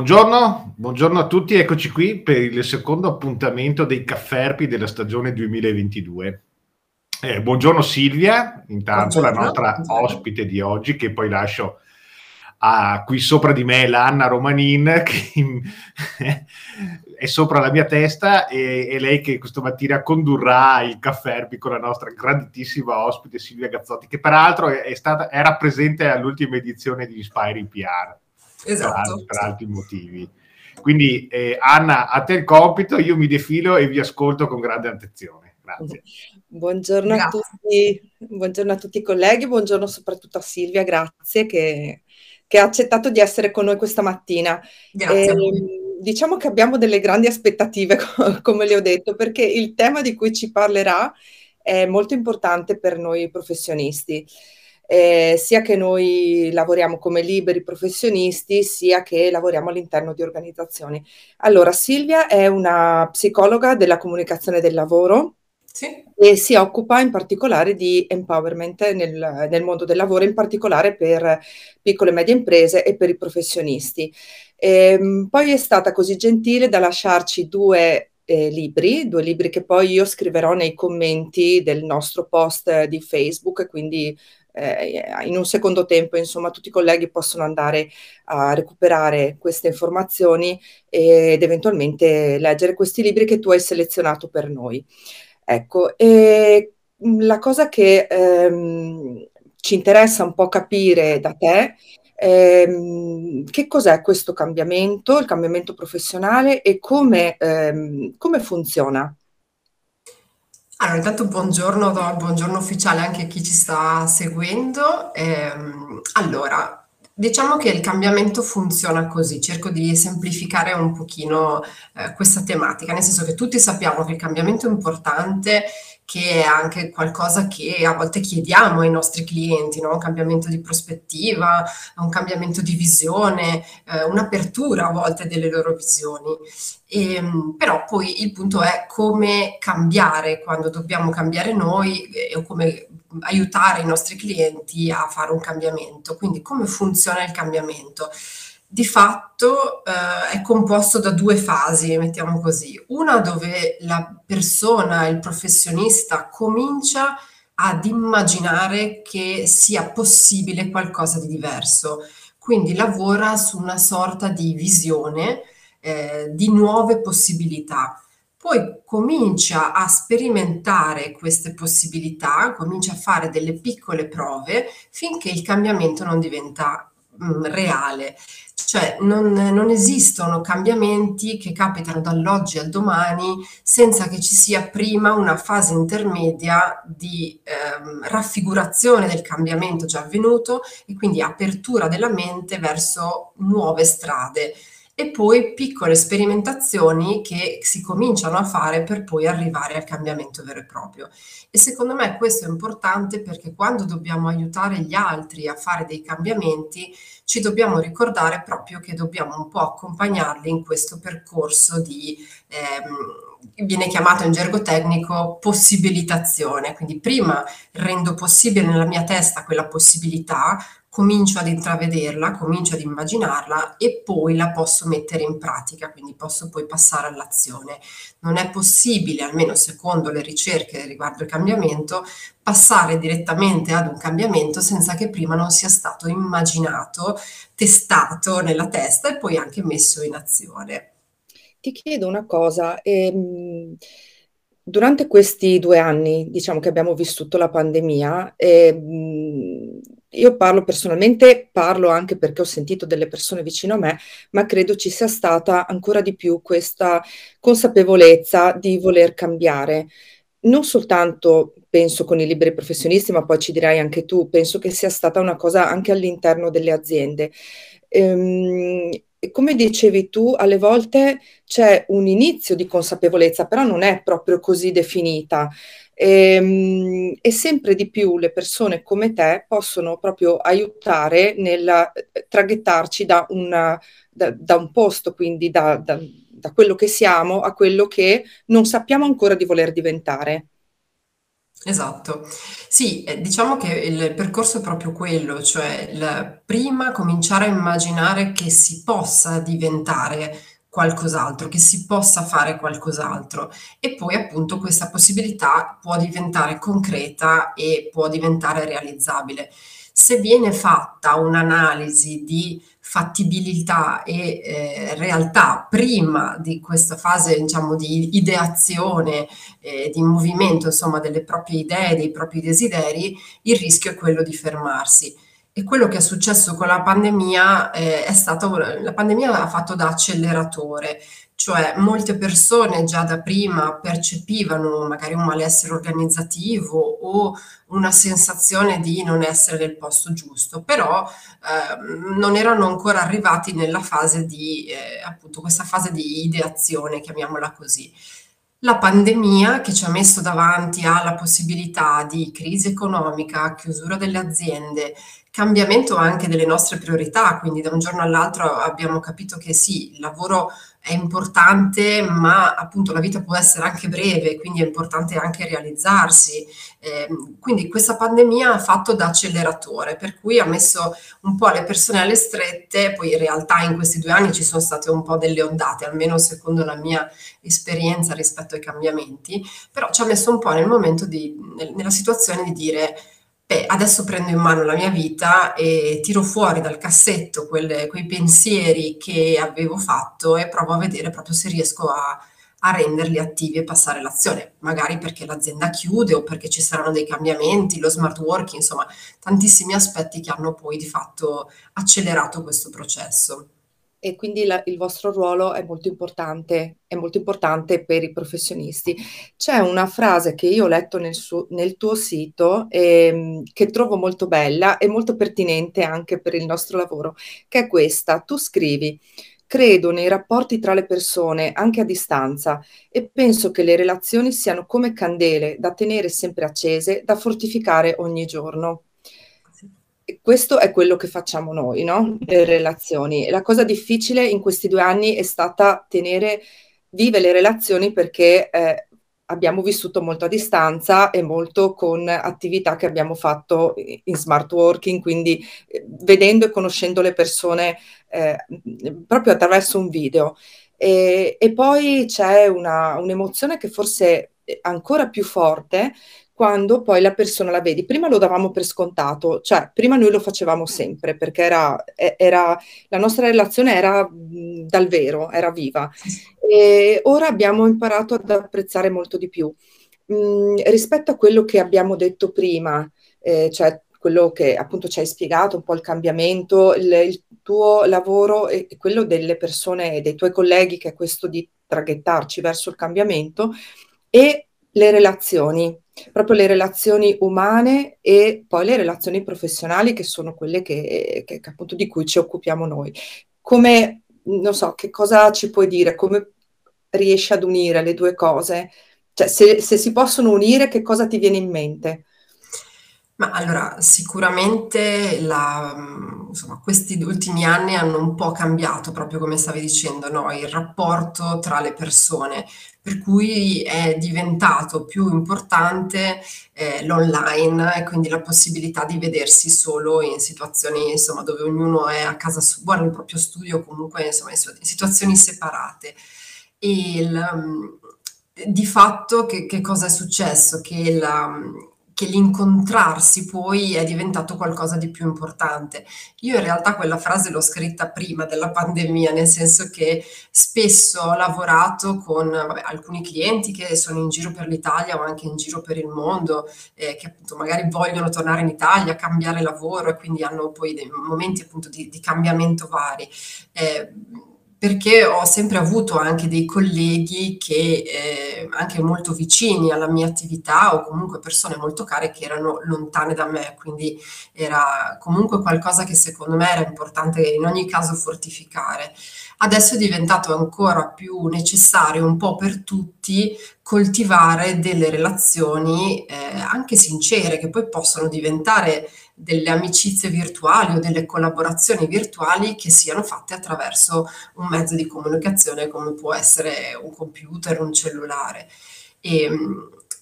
Buongiorno, buongiorno, a tutti, eccoci qui per il secondo appuntamento dei Cafferpi della stagione 2022. Eh, buongiorno Silvia, intanto buongiorno. la nostra buongiorno. ospite di oggi, che poi lascio a, qui sopra di me l'Anna Romanin, che è sopra la mia testa e, e, lei che questa mattina condurrà il Cafferpi con la nostra grandissima ospite Silvia Gazzotti, che peraltro è, è stata, era presente all'ultima edizione di Inspiring PR esatto. per, altri motivi. Quindi eh, Anna, a te il compito, io mi defilo e vi ascolto con grande attenzione. Grazie. Buongiorno grazie. a tutti, buongiorno a tutti i colleghi, buongiorno soprattutto a Silvia, grazie che, che ha accettato di essere con noi questa mattina. Grazie. E, ehm, diciamo che abbiamo delle grandi aspettative, come le ho detto, perché il tema di cui ci parlerà è molto importante per noi professionisti eh, sia che noi lavoriamo come liberi professionisti, sia che lavoriamo all'interno di organizzazioni. Allora, Silvia è una psicologa della comunicazione del lavoro. Sì. E si occupa in particolare di empowerment nel, nel, mondo del lavoro, in particolare per piccole e medie imprese e per i professionisti. E, ehm, poi è stata così gentile da lasciarci due eh, libri, due libri che poi io scriverò nei commenti del nostro post di Facebook, quindi eh, in un secondo tempo, insomma, tutti i colleghi possono andare a recuperare queste informazioni ed eventualmente leggere questi libri che tu hai selezionato per noi. Ecco, e la cosa che ehm, ci interessa un po' capire da te ehm, che cos'è questo cambiamento, il cambiamento professionale e come, ehm, come funziona. Allora, intanto buongiorno, buongiorno ufficiale anche a chi ci sta seguendo. Ehm, allora, diciamo che il cambiamento funziona così, cerco di semplificare un pochino eh, questa tematica, nel senso che tutti sappiamo che il cambiamento è importante che è anche qualcosa che a volte chiediamo ai nostri clienti, no? un cambiamento di prospettiva, un cambiamento di visione, eh, un'apertura a volte delle loro visioni. E, ehm, però poi il punto è come cambiare quando dobbiamo cambiare noi eh, o come aiutare i nostri clienti a fare un cambiamento. Quindi come funziona il cambiamento? Di fatto eh, è composto da due fasi, mettiamo così. Una dove la persona, il professionista, comincia ad immaginare che sia possibile qualcosa di diverso. Quindi lavora su una sorta di visione eh, di nuove possibilità. Poi comincia a sperimentare queste possibilità, comincia a fare delle piccole prove finché il cambiamento non diventa mh, reale. Cioè non, non, esistono cambiamenti che capitano dall'oggi al domani senza che ci sia prima una fase intermedia di ehm, raffigurazione del cambiamento già avvenuto e quindi apertura della mente verso nuove strade e poi piccole sperimentazioni che si cominciano a fare per poi arrivare al cambiamento vero e proprio. E secondo me questo è importante perché quando dobbiamo aiutare gli altri a fare dei cambiamenti, ci dobbiamo ricordare proprio che dobbiamo un po' accompagnarli in questo percorso di... Ehm, viene chiamato in gergo tecnico possibilitazione, quindi prima rendo possibile nella mia testa quella possibilità, comincio ad intravederla, comincio ad immaginarla e poi la posso mettere in pratica, quindi posso poi passare all'azione. Non è possibile, almeno secondo le ricerche riguardo il cambiamento, passare direttamente ad un cambiamento senza che prima non sia stato immaginato, testato nella testa e poi anche messo in azione. Ti chiedo una cosa. Ehm... Durante questi due anni, diciamo che abbiamo vissuto la pandemia, ehm, io parlo personalmente, parlo anche perché ho sentito delle persone vicino a me, ma credo ci sia stata ancora di più questa consapevolezza di voler cambiare. Non soltanto penso con i liberi professionisti, ma poi ci dirai anche tu, penso che sia stata una cosa anche all'interno delle aziende. Ehm, come dicevi tu, alle volte c'è un inizio di consapevolezza, però non è proprio così definita. E, ehm, e, sempre di più le persone come te possono proprio aiutare nel eh, traghettarci da, una, da, da un posto, quindi da, da, da quello che siamo a quello che non sappiamo ancora di voler diventare. Esatto. Sì, eh, diciamo che il percorso è proprio quello, cioè prima cominciare a immaginare che si possa diventare qualcos'altro, che si possa fare qualcos'altro e poi appunto questa possibilità può diventare concreta e può diventare realizzabile. Se viene fatta un'analisi di fattibilità e eh, realtà prima di questa fase diciamo di ideazione, eh, di movimento insomma delle proprie idee, dei propri desideri, il rischio è quello di fermarsi. E quello che è successo con la pandemia eh, è stato, la pandemia ha fatto da acceleratore, cioè molte persone già da prima percepivano magari un malessere organizzativo o una sensazione di non essere nel posto giusto, però eh, non erano ancora arrivati nella fase di, eh, appunto, questa fase di ideazione, chiamiamola così. La pandemia che ci ha messo davanti alla possibilità di crisi economica, chiusura delle aziende, cambiamento anche delle nostre priorità, quindi da un giorno all'altro abbiamo capito che sì, il lavoro è importante, ma appunto la vita può essere anche breve, quindi è importante anche realizzarsi. Eh, quindi questa pandemia ha fatto da acceleratore, per cui ha messo un po' le persone alle strette, poi in realtà in questi due anni ci sono state un po' delle ondate, almeno secondo la mia esperienza rispetto ai cambiamenti, però ci ha messo un po' nel momento di, nella situazione di dire beh, adesso prendo in mano la mia vita e tiro fuori dal cassetto quelle, quei pensieri che avevo fatto e provo a vedere proprio se riesco a, a renderli attivi e passare l'azione, magari perché l'azienda chiude o perché ci saranno dei cambiamenti, lo smart working, insomma, tantissimi aspetti che hanno poi di fatto accelerato questo processo e quindi la, il vostro ruolo è molto importante, è molto importante per i professionisti. C'è una frase che io ho letto nel, suo, nel tuo sito ehm, che trovo molto bella e molto pertinente anche per il nostro lavoro, che è questa. Tu scrivi, credo nei rapporti tra le persone anche a distanza e penso che le relazioni siano come candele da tenere sempre accese, da fortificare ogni giorno questo è quello che facciamo noi, no? Le relazioni. La cosa difficile in questi due anni è stata tenere vive le relazioni perché eh, abbiamo vissuto molto a distanza e molto con attività che abbiamo fatto in smart working, quindi eh, vedendo e conoscendo le persone eh, proprio attraverso un video. E, e poi c'è una, un'emozione che forse è ancora più forte quando poi la persona la vedi. Prima lo davamo per scontato, cioè prima noi lo facevamo sempre perché era, era la nostra relazione era mh, dal vero, era viva. E ora abbiamo imparato ad apprezzare molto di più. Mh, rispetto a quello che abbiamo detto prima, eh, cioè quello che appunto ci hai spiegato, un po' il cambiamento, il, il tuo lavoro e quello delle persone, dei tuoi colleghi, che è questo di traghettarci verso il cambiamento, e le relazioni, proprio le relazioni umane e poi le relazioni professionali che sono quelle che, che, che appunto di cui ci occupiamo noi. Come, non so, che cosa ci puoi dire? Come riesci ad unire le due cose? Cioè, se, se si possono unire, che cosa ti viene in mente? Ma allora, sicuramente la, insomma, questi ultimi anni hanno un po' cambiato, proprio come stavi dicendo, no? il rapporto tra le persone, per cui è diventato più importante eh, l'online e quindi la possibilità di vedersi solo in situazioni insomma, dove ognuno è a casa sua, nel proprio studio, comunque insomma, in situazioni separate. E il, di fatto che, che, cosa è successo? Che la, che l'incontrarsi poi è diventato qualcosa di più importante. Io in realtà quella frase l'ho scritta prima della pandemia, nel senso che spesso ho lavorato con vabbè, alcuni clienti che sono in giro per l'Italia o anche in giro per il mondo, eh, che appunto magari vogliono tornare in Italia, cambiare lavoro e quindi hanno poi dei momenti appunto di, di cambiamento vari. Eh, perché ho sempre avuto anche dei colleghi che eh, anche molto vicini alla mia attività o comunque persone molto care che erano lontane da me, quindi era comunque qualcosa che secondo me era importante in ogni caso fortificare. Adesso è diventato ancora più necessario un po' per tutti coltivare delle relazioni eh, anche sincere che poi possono diventare delle amicizie virtuali o delle collaborazioni virtuali che siano fatte attraverso un mezzo di comunicazione come può essere un computer, un cellulare. E,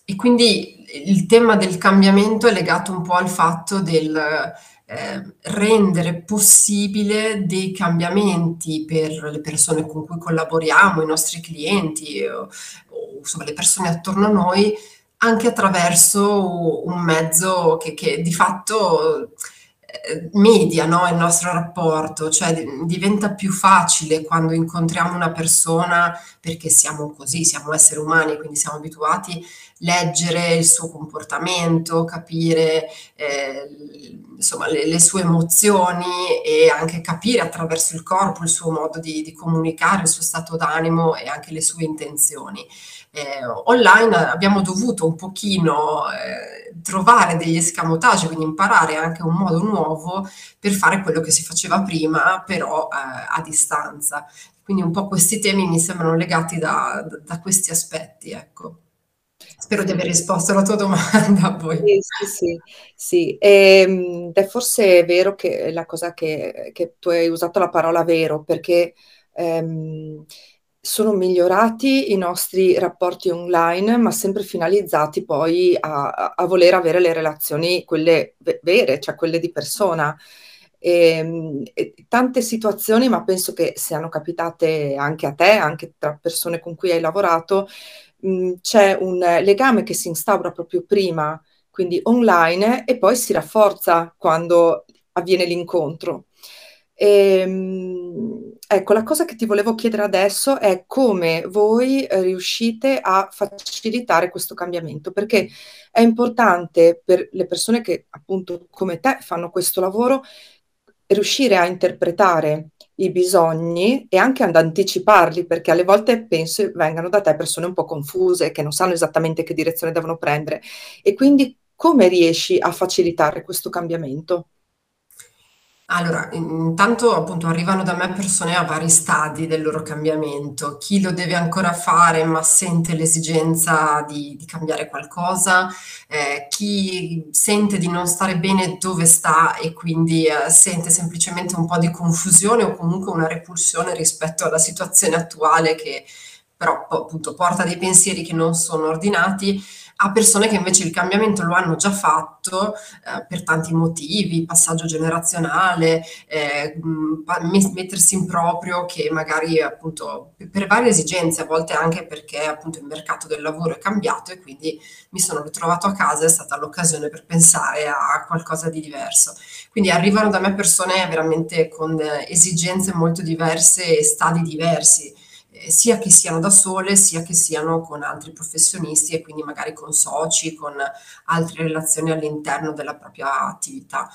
e quindi il tema del cambiamento è legato un po' al fatto del eh, rendere possibile dei cambiamenti per le persone con cui collaboriamo, i nostri clienti o, o insomma le persone attorno a noi, anche attraverso un mezzo che, che di fatto eh, media no, il nostro rapporto, cioè diventa più facile quando incontriamo una persona perché siamo così, siamo esseri umani, quindi siamo abituati a leggere il suo comportamento, capire eh, insomma, le, le, sue emozioni e anche capire attraverso il corpo il suo modo di, di comunicare, il suo stato d'animo e anche le sue intenzioni. Eh, online abbiamo dovuto un pochino eh, trovare degli escamotage, quindi imparare anche un modo nuovo per fare quello che si faceva prima, però eh, a distanza. Quindi un po' questi temi mi sembrano legati da, da questi aspetti, ecco. Spero di aver risposto alla tua domanda a voi. Sì, sì, sì. sì. E, ehm, è forse vero che la cosa che, che, tu hai usato la parola vero, perché ehm, sono migliorati i nostri rapporti online, ma sempre finalizzati poi a, a voler avere le relazioni, quelle vere, cioè quelle di persona. E, ehm, e, tante situazioni, ma penso che siano capitate anche a te, anche tra persone con cui hai lavorato, mh, c'è un legame che si instaura proprio prima, quindi online, e poi si rafforza quando avviene l'incontro. E, ehm, ecco, la cosa che ti volevo chiedere adesso è come voi riuscite a facilitare questo cambiamento, perché è importante per le persone che appunto come te fanno questo lavoro riuscire a interpretare i bisogni e anche ad anticiparli, perché alle volte penso vengano da te persone un po' confuse, che non sanno esattamente che direzione devono prendere. E quindi come riesci a facilitare questo cambiamento? Allora, intanto appunto arrivano da me persone a vari stadi del loro cambiamento, chi lo deve ancora fare ma sente l'esigenza di, di cambiare qualcosa, eh, chi sente di non stare bene dove sta e quindi eh, sente semplicemente un po' di confusione o comunque una repulsione rispetto alla situazione attuale che però appunto porta dei pensieri che non sono ordinati a persone che invece il cambiamento lo hanno già fatto eh, per tanti motivi, passaggio generazionale, eh, mettersi in proprio che magari appunto per varie esigenze, a volte anche perché appunto il mercato del lavoro è cambiato e quindi mi sono ritrovato a casa, è stata l'occasione per pensare a qualcosa di diverso. Quindi arrivano da me persone veramente con esigenze molto diverse e stadi diversi eh, sia che siano da sole, sia che siano con altri professionisti e quindi magari con soci, con altre relazioni all'interno della propria attività.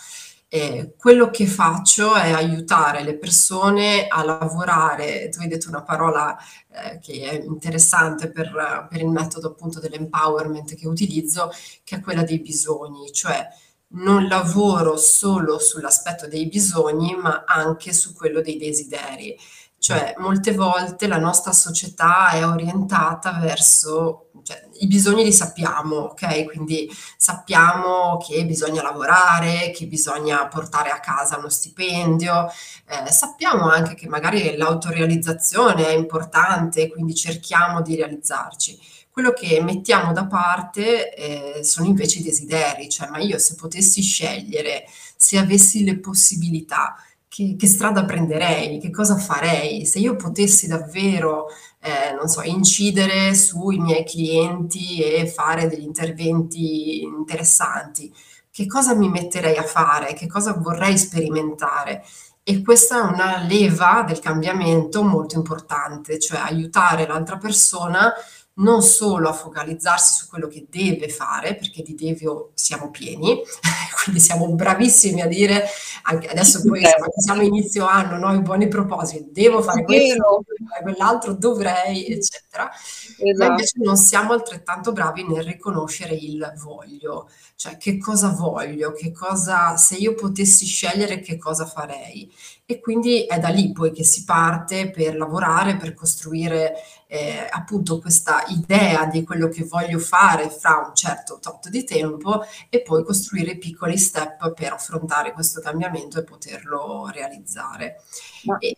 Eh, quello che faccio è aiutare le persone a lavorare, tu hai detto una parola eh, che è interessante per, per il metodo appunto dell'empowerment che utilizzo, che è quella dei bisogni, cioè non lavoro solo sull'aspetto dei bisogni, ma anche su quello dei desideri. Cioè, molte volte la nostra società è orientata verso cioè, i bisogni li sappiamo, ok? Quindi sappiamo che bisogna lavorare, che bisogna portare a casa uno stipendio, eh, sappiamo anche che magari l'autorealizzazione è importante, quindi cerchiamo di realizzarci. Quello che mettiamo da parte eh, sono invece i desideri, cioè ma io se potessi scegliere, se avessi le possibilità, che, che, strada prenderei, che cosa farei, se io potessi davvero, eh, non so, incidere sui miei clienti e fare degli interventi interessanti, che cosa mi metterei a fare, che cosa vorrei sperimentare. E questa è una leva del cambiamento molto importante, cioè aiutare l'altra persona non solo a focalizzarsi su quello che deve fare, perché di devio siamo pieni, quindi siamo bravissimi a dire, anche adesso poi siamo, siamo inizio anno, no? i buoni propositi, devo fare questo, fare quell'altro, dovrei, eccetera. Esatto. Ma invece non siamo altrettanto bravi nel riconoscere il voglio, cioè che cosa voglio, che cosa, se io potessi scegliere che cosa farei. E quindi è da lì poi che si parte per lavorare, per costruire eh, appunto questa idea di quello che voglio fare fra un certo tot di tempo e poi costruire piccoli step per affrontare questo cambiamento e poterlo realizzare. Ma, e,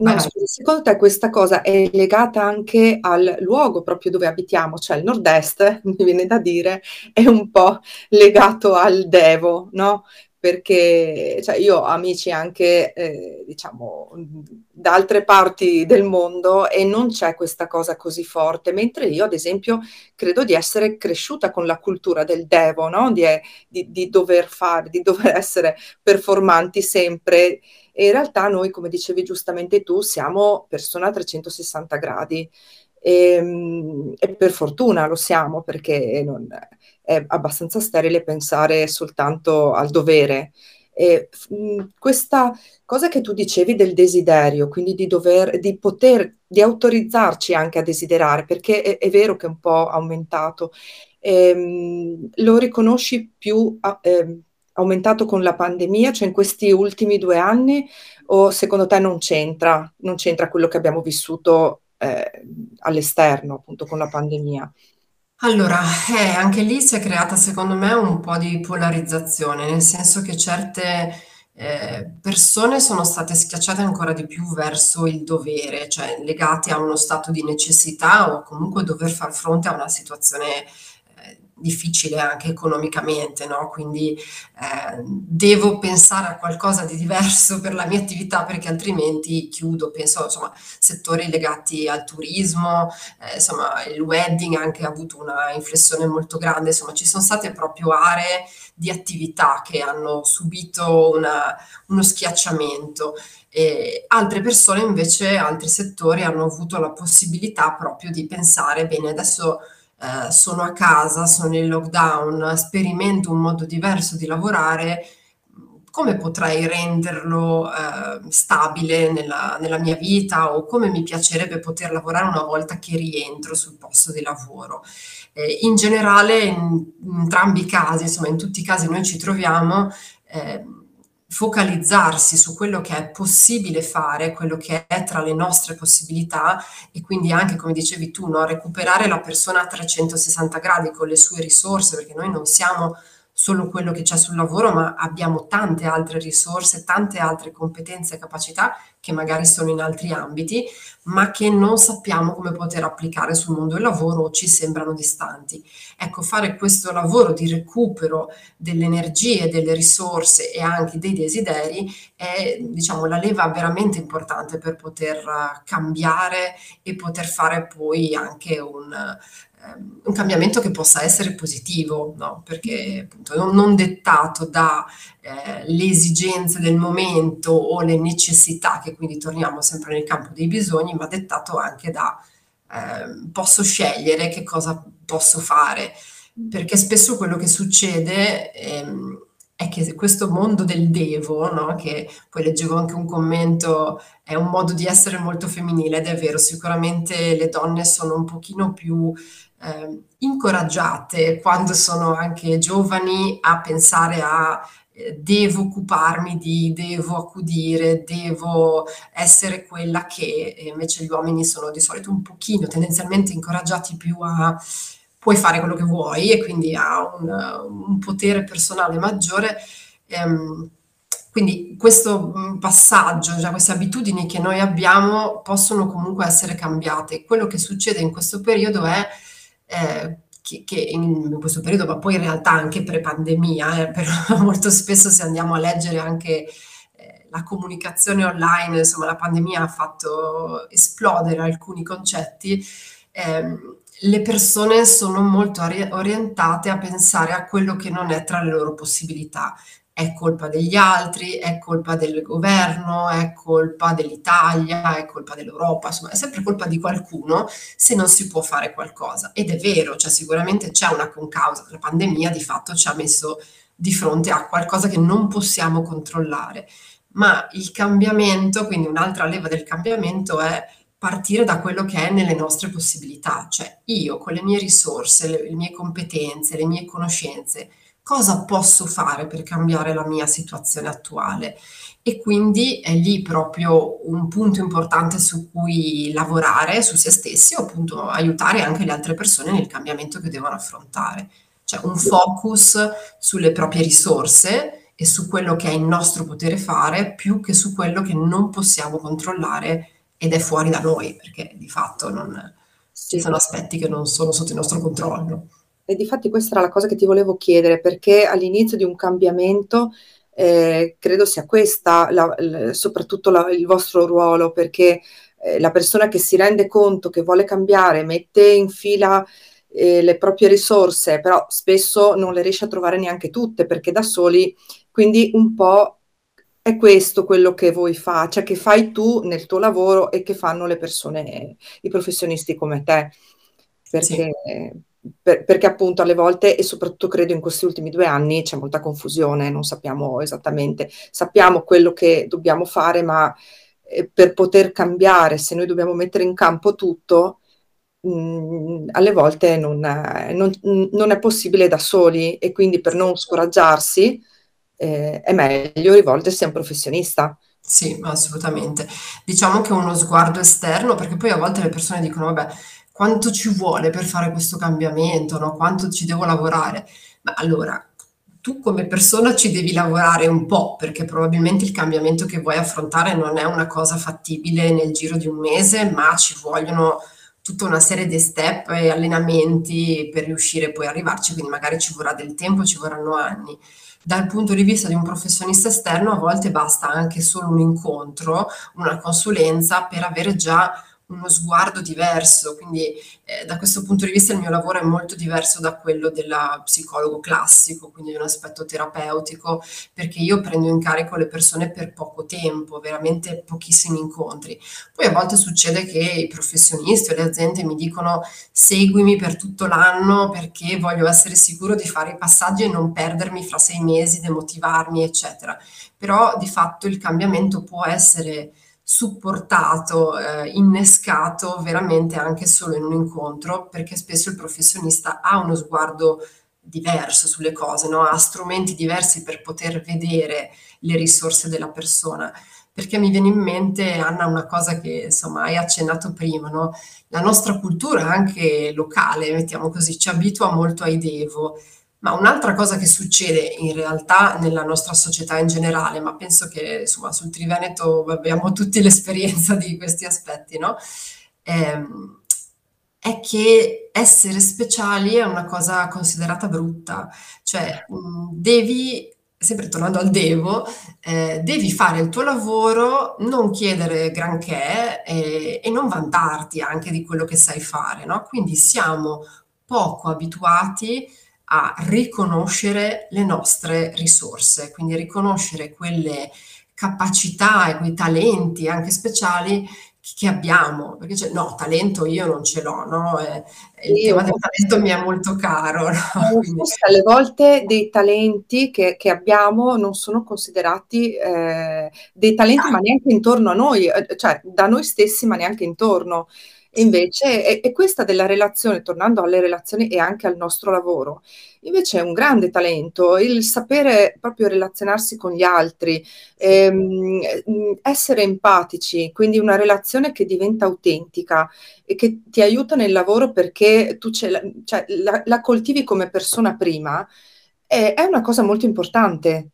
No, scusa, secondo te questa cosa è legata anche al luogo proprio dove abitiamo, cioè il nord-est, mi viene da dire, è un po' legato al Devo, no? Perché cioè, io ho amici anche, eh, diciamo, da altre parti del mondo e non c'è questa cosa così forte, mentre io, ad esempio, credo di essere cresciuta con la cultura del Devo, no? Di, di, di dover fare, di dover essere performanti sempre e in realtà noi, come dicevi giustamente tu, siamo persone a 360 gradi. E, ehm, e per fortuna lo siamo perché non, è abbastanza sterile pensare soltanto al dovere. E, mh, questa cosa che tu dicevi del desiderio, quindi di dover, di poter, di autorizzarci anche a desiderare, perché è, è vero che è un po' aumentato, ehm, lo riconosci più, eh, aumentato con la pandemia, cioè in questi ultimi due anni, o secondo te non c'entra, non c'entra quello che abbiamo vissuto eh, all'esterno, appunto con la pandemia? Allora, eh, anche lì si è creata secondo me un po' di polarizzazione, nel senso che certe eh, persone sono state schiacciate ancora di più verso il dovere, cioè legate a uno stato di necessità o comunque dover far fronte a una situazione difficile anche economicamente, no? quindi eh, devo pensare a qualcosa di diverso per la mia attività perché altrimenti chiudo, penso insomma settori legati al turismo, eh, insomma il wedding anche ha avuto una inflessione molto grande, insomma ci sono state proprio aree di attività che hanno subito una, uno schiacciamento. E altre persone invece, altri settori hanno avuto la possibilità proprio di pensare, bene, adesso eh, sono a casa, sono in lockdown, sperimento un modo diverso di lavorare, come potrei renderlo eh, stabile nella, nella, mia vita o come mi piacerebbe poter lavorare una volta che rientro sul posto di lavoro. Eh, in generale, in, in, entrambi i casi, insomma, in tutti i casi noi ci troviamo eh, focalizzarsi su quello che è possibile fare, quello che è tra le nostre possibilità e quindi anche, come dicevi tu, no, recuperare la persona a 360 gradi con le sue risorse, perché noi non siamo solo quello che c'è sul lavoro, ma abbiamo tante altre risorse, tante altre competenze e capacità che magari sono in altri ambiti, ma che non sappiamo come poter applicare sul mondo del lavoro o ci sembrano distanti. Ecco, fare questo lavoro di recupero delle energie, delle risorse e anche dei desideri è, diciamo, la leva veramente importante per poter cambiare e poter fare poi anche un un cambiamento che possa essere positivo, no? perché appunto non, non dettato dalle eh, esigenze del momento o le necessità, che quindi torniamo sempre nel campo dei bisogni, ma dettato anche da eh, posso scegliere che cosa posso fare, perché spesso quello che succede ehm, è che questo mondo del devo, no? che poi leggevo anche un commento, è un modo di essere molto femminile ed è vero, sicuramente le donne sono un pochino più eh, incoraggiate quando sono anche giovani a pensare a eh, devo occuparmi di, devo accudire, devo essere quella che e invece gli uomini sono di solito un pochino tendenzialmente incoraggiati più a puoi fare quello che vuoi e quindi ha un, un potere personale maggiore. Ehm, quindi questo mm, passaggio, già queste abitudini che noi abbiamo possono comunque essere cambiate. Quello che succede in questo periodo è eh, che, che in, questo periodo, ma poi in realtà anche pre-pandemia, eh, però molto spesso se andiamo a leggere anche eh, la comunicazione online, insomma la pandemia ha fatto esplodere alcuni concetti, ehm, le persone sono molto orientate a pensare a quello che non è tra le loro possibilità è colpa degli altri, è colpa del governo, è colpa dell'Italia, è colpa dell'Europa, insomma è sempre colpa di qualcuno se non si può fare qualcosa. Ed è vero, cioè sicuramente c'è una concausa, la pandemia di fatto ci ha messo di fronte a qualcosa che non possiamo controllare, ma il cambiamento, quindi un'altra leva del cambiamento è partire da quello che è nelle nostre possibilità, cioè io con le mie risorse, le, le mie competenze, le mie conoscenze, cosa posso fare per cambiare la mia situazione attuale. E quindi è lì proprio un punto importante su cui lavorare su se stessi o appunto aiutare anche le altre persone nel cambiamento che devono affrontare. Cioè un focus sulle proprie risorse e su quello che è in nostro potere fare più che su quello che non possiamo controllare ed è fuori da noi, perché di fatto non, sì. ci sono aspetti che non sono sotto il nostro controllo. E di fatti questa era la cosa che ti volevo chiedere, perché all'inizio di un cambiamento eh, credo sia questa la, la, soprattutto la, il vostro ruolo, perché eh, la persona che si rende conto che vuole cambiare, mette in fila eh, le proprie risorse, però spesso non le riesce a trovare neanche tutte, perché da soli, quindi un po' è questo quello che voi fate, cioè che fai tu nel tuo lavoro e che fanno le persone, i professionisti come te. Perché, sì. Per, perché appunto alle volte, e soprattutto credo in questi ultimi due anni, c'è molta confusione, non sappiamo esattamente, sappiamo quello che dobbiamo fare, ma eh, per poter cambiare, se noi dobbiamo mettere in campo tutto, mh, mm, alle volte non, non, non, è possibile da soli e quindi per non scoraggiarsi eh, è meglio rivolgersi a un professionista. Sì, assolutamente. Diciamo che uno sguardo esterno, perché poi a volte le persone dicono, vabbè, quanto ci vuole per fare questo cambiamento, no? quanto ci devo lavorare? Ma allora, tu come persona ci devi lavorare un po', perché probabilmente il cambiamento che vuoi affrontare non è una cosa fattibile nel giro di un mese, ma ci vogliono tutta una serie di step e allenamenti per riuscire poi ad arrivarci, quindi magari ci vorrà del tempo, ci vorranno anni dal punto di vista di un professionista esterno a volte basta anche solo un incontro, una consulenza per avere già uno sguardo diverso, quindi eh, da questo punto di vista il mio lavoro è molto diverso da quello del psicologo classico, quindi di un aspetto terapeutico, perché io prendo in carico le persone per poco tempo, veramente pochissimi incontri. Poi a volte succede che i professionisti o le aziende mi dicono seguimi per tutto l'anno perché voglio essere sicuro di fare i passaggi e non perdermi fra sei mesi, demotivarmi, eccetera. Però di fatto il cambiamento può essere supportato, eh, innescato veramente anche solo in un incontro, perché spesso il professionista ha uno sguardo diverso sulle cose, no? ha strumenti diversi per poter vedere le risorse della persona. Perché mi viene in mente, Anna, una cosa che insomma hai accennato prima, no? la nostra cultura anche locale, mettiamo così, ci abitua molto ai devo ma un'altra cosa che succede in realtà nella nostra società in generale, ma penso che insomma sul Triveneto abbiamo tutti l'esperienza di questi aspetti, no? Ehm, è che essere speciali è una cosa considerata brutta, cioè mh, devi, sempre tornando al devo, eh, devi fare il tuo lavoro, non chiedere granché e, e non vantarti anche di quello che sai fare, no? Quindi siamo poco abituati a riconoscere le nostre risorse, quindi riconoscere quelle capacità e quei talenti anche speciali che abbiamo, perché c'è, no, talento io non ce l'ho, no? Eh, il io, tema del talento mi è molto caro. No? Quindi... Alle volte dei talenti che, che abbiamo non sono considerati eh, dei talenti, ah. ma neanche intorno a noi, eh, cioè da noi stessi, ma neanche intorno. Invece è, è, questa della relazione, tornando alle relazioni e anche al nostro lavoro, invece è un grande talento, il sapere proprio relazionarsi con gli altri, ehm, essere empatici, quindi una relazione che diventa autentica e che ti aiuta nel lavoro perché tu la, cioè, la, la, coltivi come persona prima, è, è una cosa molto importante.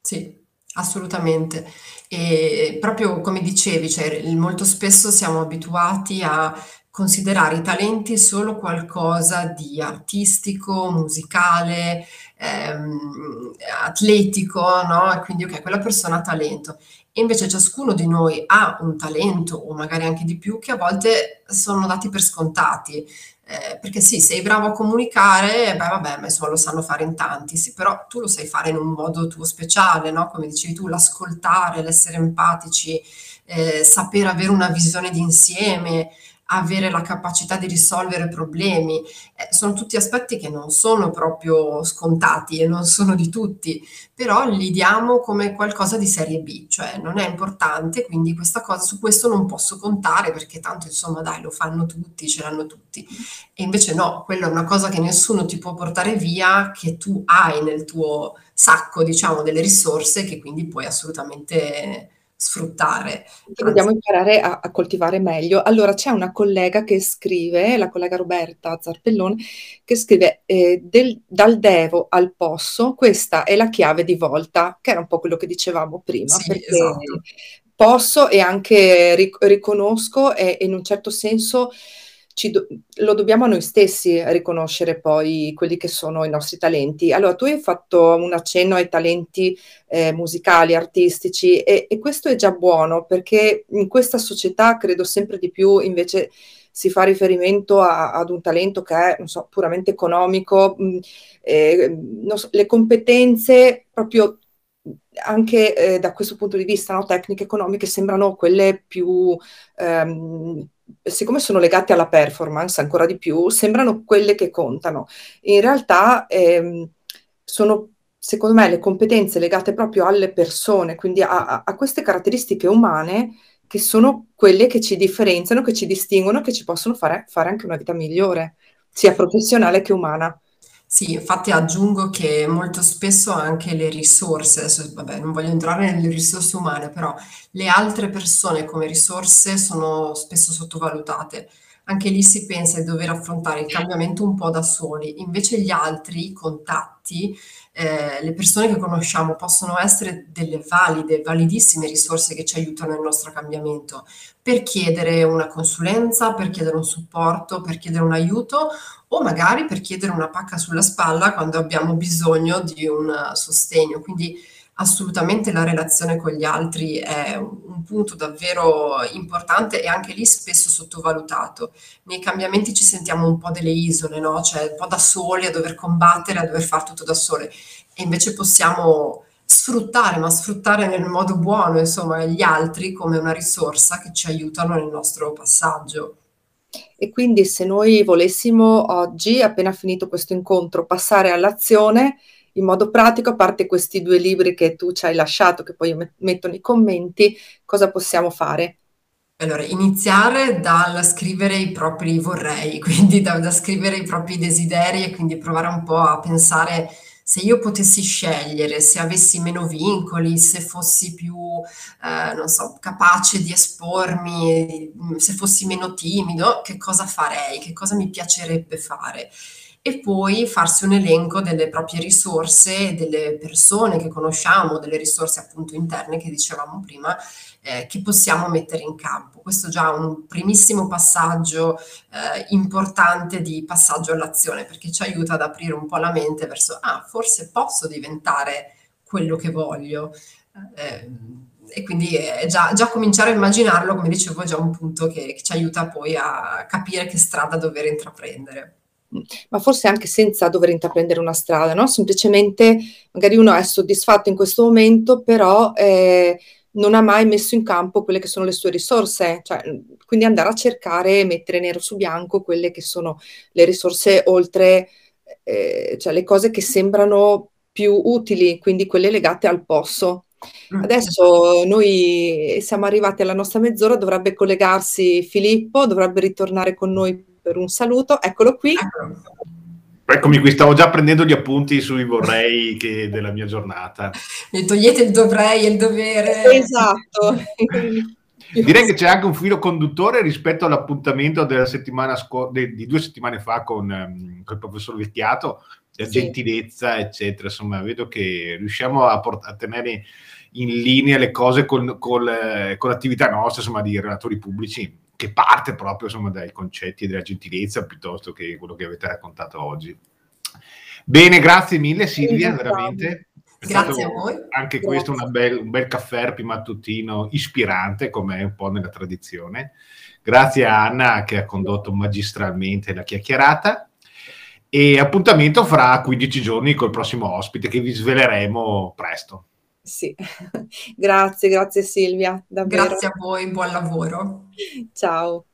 Sì, assolutamente. E proprio come dicevi, cioè, molto spesso siamo abituati a considerare i talenti solo qualcosa di artistico, musicale, ehm, atletico, no? Quindi ok, quella persona ha talento. E invece ciascuno di noi ha un talento, o magari anche di più, che a volte sono dati per scontati. Eh, perché sì, sei bravo a comunicare, beh vabbè, ma insomma lo sanno fare in tanti, sì, però tu lo sai fare in un modo tuo speciale, no? Come dicevi tu, l'ascoltare, l'essere empatici, eh, saper avere una visione d'insieme, avere la capacità di risolvere problemi. Eh, sono tutti aspetti che non sono proprio scontati e non sono di tutti, però li diamo come qualcosa di serie B, cioè non è importante, quindi questa cosa su questo non posso contare perché tanto insomma dai lo fanno tutti, ce l'hanno tutti. E invece no, quella è una cosa che nessuno ti può portare via, che tu hai nel tuo sacco, diciamo, delle risorse che quindi puoi assolutamente sfruttare. Dobbiamo imparare a, a, coltivare meglio. Allora, c'è una collega che scrive, la collega Roberta Zarpellone, che scrive eh, del, dal devo al posso, questa è la chiave di volta, che era un po' quello che dicevamo prima. Sì, esatto. Posso e anche ric- riconosco e in un certo senso do- lo dobbiamo a noi stessi riconoscere poi quelli che sono i nostri talenti. Allora, tu hai fatto un accenno ai talenti eh, musicali, artistici e, e questo è già buono perché in questa società credo sempre di più invece si fa riferimento a, ad un talento che è so, puramente economico, mh, eh, so, le competenze proprio anche eh, da questo punto di vista no, tecniche economiche sembrano quelle più ehm, siccome sono legate alla performance ancora di più, sembrano quelle che contano. In realtà ehm, sono, secondo me, le competenze legate proprio alle persone, quindi a, a, queste caratteristiche umane che sono quelle che ci differenziano, che ci distinguono, che ci possono fare, fare anche una vita migliore, sia professionale che umana. Sì, infatti aggiungo che molto spesso anche le risorse, adesso vabbè, non voglio entrare nelle risorse umane, però le altre persone come risorse sono spesso sottovalutate. Anche lì si pensa di dover affrontare il cambiamento un po' da soli, invece gli altri, i contatti, eh, le persone che conosciamo possono essere delle valide, validissime risorse che ci aiutano nel nostro cambiamento per chiedere una consulenza, per chiedere un supporto, per chiedere un aiuto o magari per chiedere una pacca sulla spalla quando abbiamo bisogno di un sostegno. Quindi assolutamente la relazione con gli altri è un punto davvero importante e anche lì spesso sottovalutato. Nei cambiamenti ci sentiamo un po' delle isole, no? Cioè un po' da soli a dover combattere, a dover fare tutto da sole. E invece possiamo sfruttare, ma sfruttare nel modo buono, insomma, gli altri come una risorsa che ci aiutano nel nostro passaggio. E quindi se noi volessimo oggi, appena finito questo incontro, passare all'azione in modo pratico, a parte questi due libri che tu ci hai lasciato, che poi io metto nei commenti, cosa possiamo fare? Allora, iniziare dal scrivere i propri vorrei, quindi da, da scrivere i propri desideri e quindi provare un po' a pensare se io potessi scegliere, se avessi meno vincoli, se fossi più, eh, non so, capace di espormi, se fossi meno timido, che cosa farei, che cosa mi piacerebbe fare e poi farsi un elenco delle proprie risorse, delle persone che conosciamo, delle risorse appunto interne che dicevamo prima, eh, che possiamo mettere in campo. Questo è già un primissimo passaggio eh, importante di passaggio all'azione perché ci aiuta ad aprire un po' la mente verso, ah, forse posso diventare quello che voglio. Eh, e quindi già, già, cominciare a immaginarlo, come dicevo, è già un punto che, che ci aiuta poi a capire che strada dover intraprendere ma forse anche senza dover intraprendere una strada, no? Semplicemente magari uno è soddisfatto in questo momento, però eh, non ha mai messo in campo quelle che sono le sue risorse, cioè, quindi andare a cercare, mettere nero su bianco quelle che sono le risorse oltre, eh, cioè le cose che sembrano più utili, quindi quelle legate al posso. Mm. Adesso noi siamo arrivati alla nostra mezz'ora, dovrebbe collegarsi Filippo, dovrebbe ritornare con noi per un saluto. Eccolo qui. Eccomi qui, stavo già prendendo gli appunti sui vorrei che, della mia giornata. Mi togliete il dovrei e il dovere. Esatto. Direi che c'è anche un filo conduttore rispetto all'appuntamento della settimana sco- de- di due settimane fa con, um, con il professor Vecchiato, la sì. gentilezza, eccetera. Insomma, vedo che riusciamo a, port- a tenere in linea le cose con, con, con l'attività nostra, insomma, di relatori pubblici che parte proprio insomma, dai concetti della gentilezza piuttosto che quello che avete raccontato oggi. Bene, grazie mille Silvia, veramente. Grazie a voi. Anche grazie. questo bel, un bel caffè mattutino ispirante, come è un po' nella tradizione. Grazie a Anna che ha condotto magistralmente la chiacchierata. E appuntamento fra 15 giorni col prossimo ospite che vi sveleremo presto. Sì, grazie, grazie Silvia. Davvero. Grazie a voi, buon lavoro. Ciao.